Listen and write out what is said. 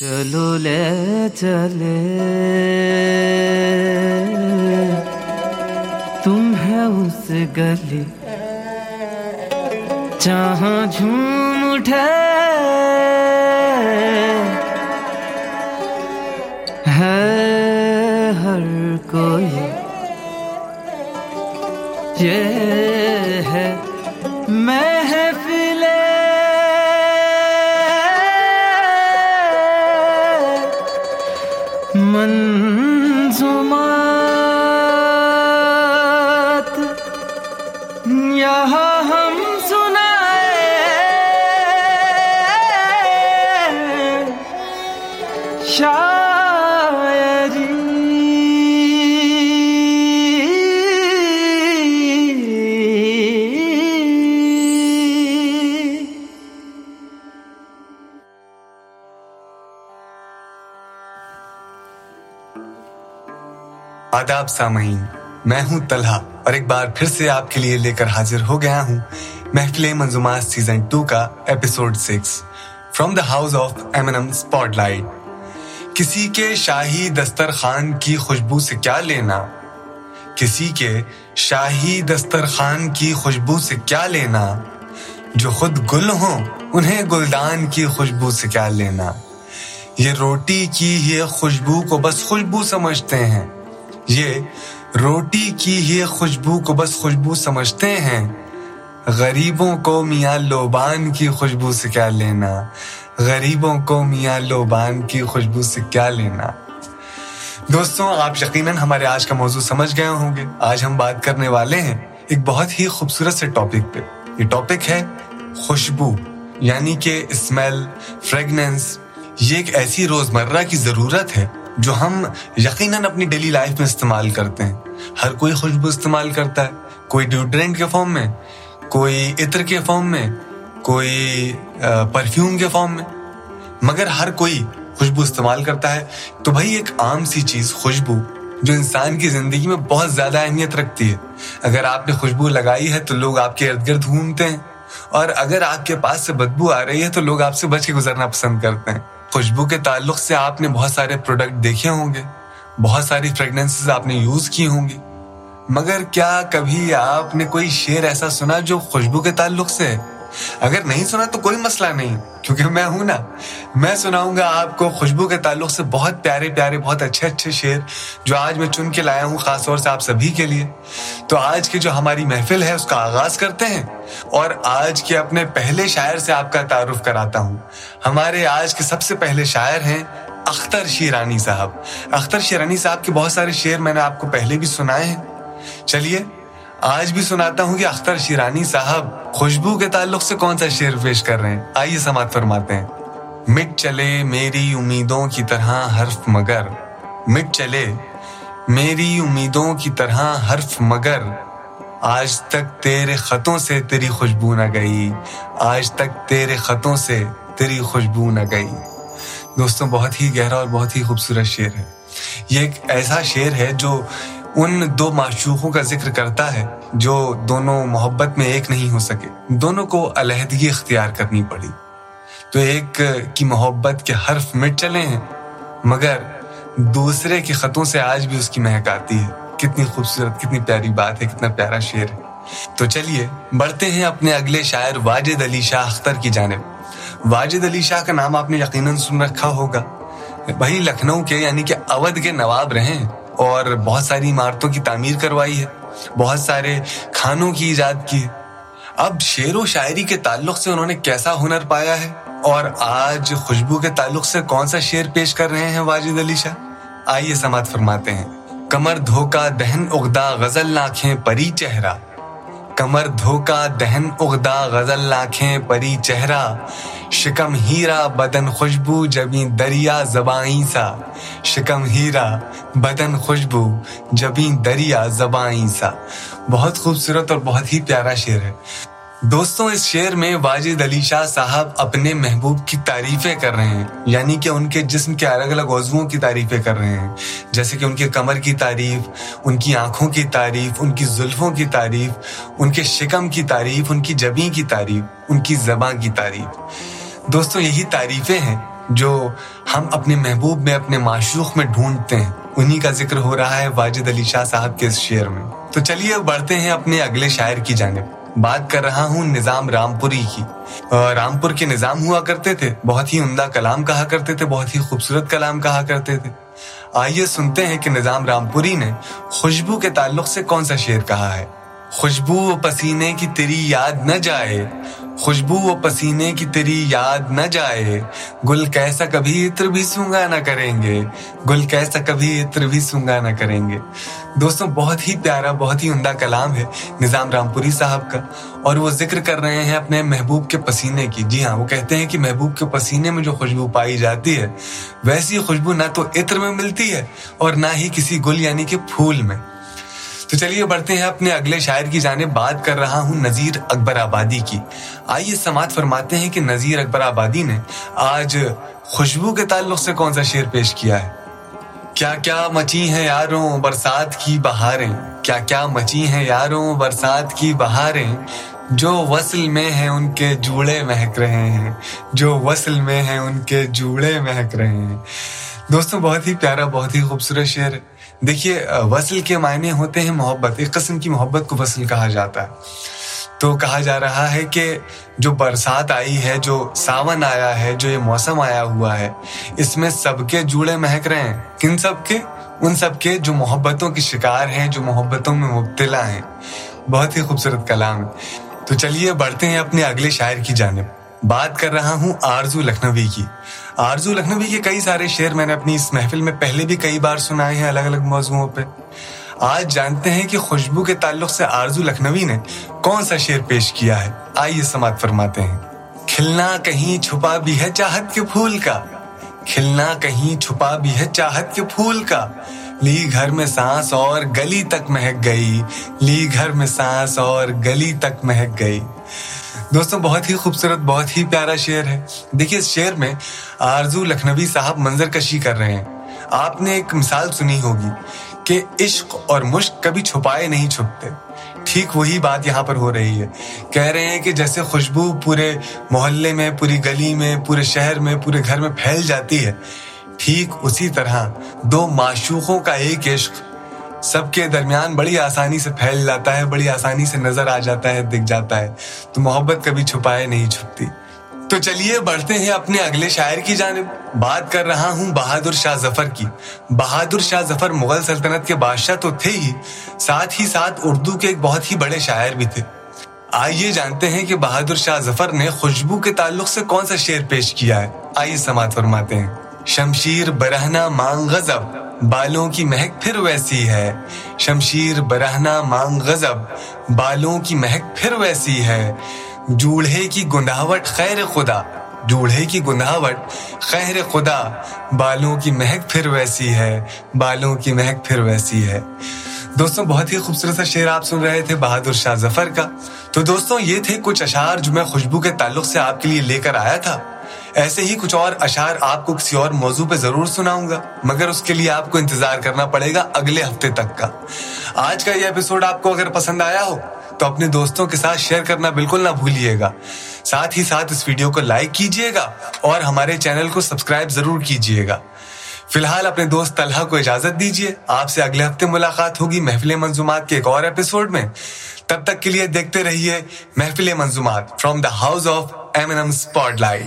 چلو لے، چلے۔ تم ہے اس گلی۔ جہاں جھوم اٹھے۔ ہے ہر کوئی۔ یہ ہے محفل آداب سامعین، میں ہوں طلحہ اور ایک بار پھر سے آپ کے لیے لے کر حاضر ہو گیا ہوں محفل منظومات سیزن ٹو کا episode six from the house of MNM spotlight کسی کے شاہی دسترخوان کی خوشبو سے کیا لینا؟ کسی کے شاہی دسترخوان کی خوشبو سے کیا لینا؟ جو خود گل ہوں، انہیں گلدان کی خوشبو سے کیا لینا؟ یہ روٹی کی یہ خوشبو کو بس خوشبو سمجھتے ہیں۔ یہ روٹی کی ہی خوشبو کو بس خوشبو سمجھتے ہیں۔ غریبوں کو میاں لوبان کی خوشبو سے کیا لینا۔ غریبوں کو میاں لوبان کی خوشبو سے کیا لینا۔ دوستوں، آپ یقیناً ہمارے آج کا موضوع سمجھ گئے ہوں گے۔ آج ہم بات کرنے والے ہیں ایک بہت ہی خوبصورت سے ٹاپک پہ۔ یہ ٹاپک ہے خوشبو یعنی کہ اسمیل فریگننس یہ ایک ایسی روزمرہ کی ضرورت ہے جو ہم یقیناً اپنی ڈیلی لائف میں استعمال کرتے ہیں۔ ہر کوئی خوشبو استعمال کرتا ہے۔ کوئی ڈیوڈرنٹ کے فارم میں، کوئی عطر کے فارم میں، کوئی پرفیوم کے فارم میں۔ مگر ہر کوئی خوشبو استعمال کرتا ہے۔ تو بھائی ایک عام سی چیز، خوشبو، جو انسان کی زندگی میں بہت زیادہ اہمیت رکھتی ہے۔ اگر آپ نے خوشبو لگائی ہے تو لوگ آپ کے ارد گرد گھومتے ہیں۔ اور اگر آپ کے پاس سے بدبو آ رہی ہے تو لوگ آپ سے بچ کے گزرنا پسند کرتے ہیں۔ خوشبو کے تعلق سے آپ نے بہت سارے پروڈکٹ دیکھے ہوں گے، بہت ساری فریگننس آپ نے یوز کی ہوں گی۔ مگر کیا کبھی آپ نے کوئی شعر ایسا سنا جو خوشبو کے تعلق سے ہے؟ اگر نہیں سنا تو کوئی مسئلہ نہیں، کیونکہ میں ہوں نا۔ میں سناؤں گا آپ کو خوشبو کے تعلق سے بہت پیارے پیارے، بہت اچھے اچھے شعر جو آج میں چن کے لایا ہوں، خاص طور سے آپ سبھی کے لیے۔ تو آج کی جو ہماری محفل ہے، اس کا آغاز کرتے ہیں۔ اور آج کے اپنے پہلے شاعر سے آپ کا تعارف کراتا ہوں۔ ہمارے آج کے سب سے پہلے شاعر ہیں اختر شیرانی صاحب۔ اختر شیرانی صاحب کے بہت سارے شعر میں نے آپ کو پہلے بھی سنائے ہیں۔ چلیے آج بھی سناتا ہوں کہ اختر شیرانی صاحب خوشبو کے تعلق سے کون سا شعر پیش کر رہے ہیں؟ آئیے سماعت فرماتے ہیں۔ مٹ چلے میری امیدوں کی طرح حرف مگر۔ مٹ چلے میری امیدوں کی طرح حرف مگر۔ آج تک تیرے خطوں سے تیری خوشبو نہ گئی۔ آج تک تیرے خطوں سے تیری خوشبو نہ گئی۔ دوستوں، بہت ہی گہرا اور بہت ہی خوبصورت شعر ہے۔ یہ ایک ایسا شعر ہے جو ان دو معشوقوں کا ذکر کرتا ہے جو دونوں محبت میں ایک نہیں ہو سکے۔ دونوں کو علیحدگی اختیار کرنی پڑی۔ تو ایک کی محبت کے حرف مٹ چلے ہیں، مگر دوسرے کے خطوں سے آج بھی اس کی مہک آتی ہے۔ کتنی خوبصورت، کتنی پیاری بات ہے، کتنا پیارا شعر ہے۔ تو چلیے، بڑھتے ہیں اپنے اگلے شاعر واجد علی شاہ اختر کی جانب۔ واجد علی شاہ کا نام آپ نے یقیناً سن رکھا ہوگا۔ بھائی لکھنؤ کے یعنی کہ اودھ کے نواب رہے ہیں۔ اور بہت ساری عمارتوں کی تعمیر کروائی ہے، بہت سارے کھانوں کی ایجاد کی ہے۔ اب شعر و شاعری کے تعلق سے انہوں نے کیسا ہنر پایا ہے؟ اور آج خوشبو کے تعلق سے کون سا شعر پیش کر رہے ہیں واجد علی شاہ؟ آئیے سماعت فرماتے ہیں۔ کمر دھوکا دہن اگدا، غزل ناکھیں پری چہرہ۔ کمر دھوکا، دہن اگدا غزل لاکھیں، پری چہرہ، شکم ہیرا، بدن خوشبو، جبیں دریا زبائیں سا۔ شکم ہیرا، بدن خوشبو، جبیں دریا زبائیں سا۔ بہت خوبصورت اور بہت ہی پیارا شعر ہے۔ دوستوں، اس شعر میں واجد علی شاہ صاحب اپنے محبوب کی تعریفیں کر رہے ہیں۔ یعنی کہ ان کے جسم کے الگ الگ عضووں کی تعریفیں کر رہے ہیں۔ جیسے کہ ان کے کمر کی تعریف، ان کی آنکھوں کی تعریف، ان کی زلفوں کی تعریف، ان کے شکم کی تعریف، ان کی جبیں کی تعریف، ان کی زباں کی تعریف۔ دوستوں، یہی تعریفیں ہیں جو ہم اپنے محبوب میں، اپنے معشوق میں ڈھونڈتے ہیں۔ انہی کا ذکر ہو رہا ہے واجد علی شاہ صاحب کے اس شعر میں۔ تو چلیے بڑھتے ہیں اپنے اگلے شاعر کی جانب۔ بات کر رہا ہوں نظام رامپوری کی۔ رامپور کے نظام ہوا کرتے تھے، بہت ہی عمدہ کلام کہا کرتے تھے، بہت ہی خوبصورت کلام کہا کرتے تھے۔ آئیے سنتے ہیں کہ نظام رامپوری نے خوشبو کے تعلق سے کون سا شعر کہا ہے۔ خوشبو و پسینے کی تیری یاد نہ جائے خوشبو و پسینے کی تیری یاد نہ جائے۔ گل کیسا کبھی عطر بھی سونگا نہ کریں گے۔ گل کیسا کبھی عطر بھی سونگا نہ کریں گے۔ دوستوں بہت ہی پیارا، بہت ہی عمدہ کلام ہے نظام رامپوری صاحب کا۔ اور وہ ذکر کر رہے ہیں اپنے محبوب کے پسینے کی۔ جی ہاں وہ کہتے ہیں کہ محبوب کے پسینے میں جو خوشبو پائی جاتی ہے، ویسی خوشبو نہ تو عطر میں ملتی ہے اور نہ ہی کسی گل یعنی کہ پھول میں۔ تو چلیے بڑھتے ہیں اپنے اگلے شاعر کی جانب، بات کر رہا ہوں نذیر اکبر آبادی کی۔ آئیے سماعت فرماتے ہیں کہ نذیر اکبر آبادی نے آج خوشبو کے تعلق سے کون سا شعر پیش کیا ہے؟ کیا کیا مچی ہیں یاروں برسات کی بہاریں، کیا کیا مچی ہیں یاروں برسات کی بہاریں، جو وصل میں ہیں ان کے جوڑے مہک رہے ہیں، جو وصل میں ہیں ان کے جوڑے مہک رہے ہیں۔ دوستوں، بہت ہی پیارا، بہت ہی خوبصورت شعر ہے دیکھیے وصل کے معنی ہوتے ہیں محبت، ایک قسم کی محبت کو وصل کہا جاتا ہے۔ تو کہا جا رہا ہے کہ جو برسات آئی ہے، جو ساون آیا ہے، جو یہ موسم آیا ہوا ہے، اس میں سب کے جوڑے مہک رہے ہیں۔ کن سب کے؟ ان سب کے جو محبتوں کی شکار ہیں، جو محبتوں میں مبتلا ہیں۔ بہت ہی خوبصورت کلام ہے۔ تو چلیے، بڑھتے ہیں اپنے اگلے شاعر کی جانب۔ بات کر رہا ہوں آرزو لکھنوی کی۔ آرزو لکھنوی کے کئی سارے شعر میں نے اپنی اس محفل میں پہلے بھی کئی بار سنائے ہیں الگ الگ موضوعوں پہ۔ آج جانتے ہیں کہ خوشبو کے تعلق سے آرزو لکھنوی نے کون سا شعر پیش کیا ہے۔ آئیے سماعت فرماتے ہیں۔ کھلنا کہیں چھپا بھی ہے چاہت کے پھول کا۔ کھلنا کہیں چھپا بھی ہے چاہت کے پھول کا۔ لی گھر میں سانس اور گلی تک مہک گئی۔ لی گھر میں سانس اور گلی تک مہک گئی۔ دوستوں بہت ہی خوبصورت، بہت ہی پیارا شعر ہے۔ دیکھیے، اس شعر میں آرزو لکھنوی صاحب منظر کشی کر رہے ہیں۔ آپ نے ایک مثال سنی ہوگی کہ عشق اور مشق کبھی چھپائے نہیں چھپتے۔ ٹھیک وہی بات یہاں پر ہو رہی ہے۔ کہہ رہے ہیں کہ جیسے خوشبو پورے محلے میں، پوری گلی میں، پورے شہر میں، پورے گھر میں پھیل جاتی ہے۔ ٹھیک اسی طرح دو معشوقوں کا ایک عشق۔ سب کے درمیان بڑی آسانی سے پھیل جاتا ہے، بڑی آسانی سے نظر آ جاتا ہے، دکھ جاتا ہے۔ تو محبت کبھی چھپائے نہیں چھپتی۔ تو چلیے بڑھتے ہیں اپنے اگلے شاعر کی جانب۔ بات کر رہا ہوں بہادر شاہ ظفر کی۔ بہادر شاہ ظفر مغل سلطنت کے بادشاہ تو تھے ہی، ساتھ ہی ساتھ اردو کے ایک بہت ہی بڑے شاعر بھی تھے۔ آئیے جانتے ہیں کہ بہادر شاہ ظفر نے خوشبو کے تعلق سے کون سا شعر پیش کیا ہے۔ آئیے سماعت فرماتے ہیں۔ شمشیر برہنا مانگ غزب بالوں کی مہک پھر ویسی ہے۔ شمشیر برہنا مانگ غزب بالوں کی مہک پھر ویسی ہے۔ جوڑے کی گنداوٹ خیر خدا جوڑے کی گنداوٹ خیر خدا۔ بالوں کی مہک پھر ویسی ہے، بالوں کی مہک پھر ویسی ہے۔ دوستوں بہت ہی خوبصورت سا شعر آپ سن رہے تھے بہادر شاہ ظفر کا۔ تو دوستوں یہ تھے کچھ اشعار جو میں خوشبو کے تعلق سے آپ کے لیے لے کر آیا تھا۔ ایسے ہی کچھ اور اشعار آپ کو کسی اور موضوع پہ ضرور سناؤں گا، مگر اس کے لیے آپ کو انتظار کرنا پڑے گا اگلے ہفتے تک کا۔ آج کا یہ ایپیسوڈ آپ کو اگر پسند آیا ہو، تو اپنے دوستوں کے ساتھ شیئر کرنا بالکل نہ بھولیے گا۔ ساتھ ہی ساتھ اس ویڈیو کو لائک کیجیے گا اور ہمارے چینل کو سبسکرائب ضرور کیجیے گا۔ فی الحال اپنے دوست طلحہ کو اجازت دیجیے، آپ سے اگلے ہفتے ملاقات ہوگی محفل منظومات کے ایک اور ایپیسوڈ میں۔ تب تک کے لیے دیکھتے رہیے Mehfil Manzoomat from the house of M N M spotlight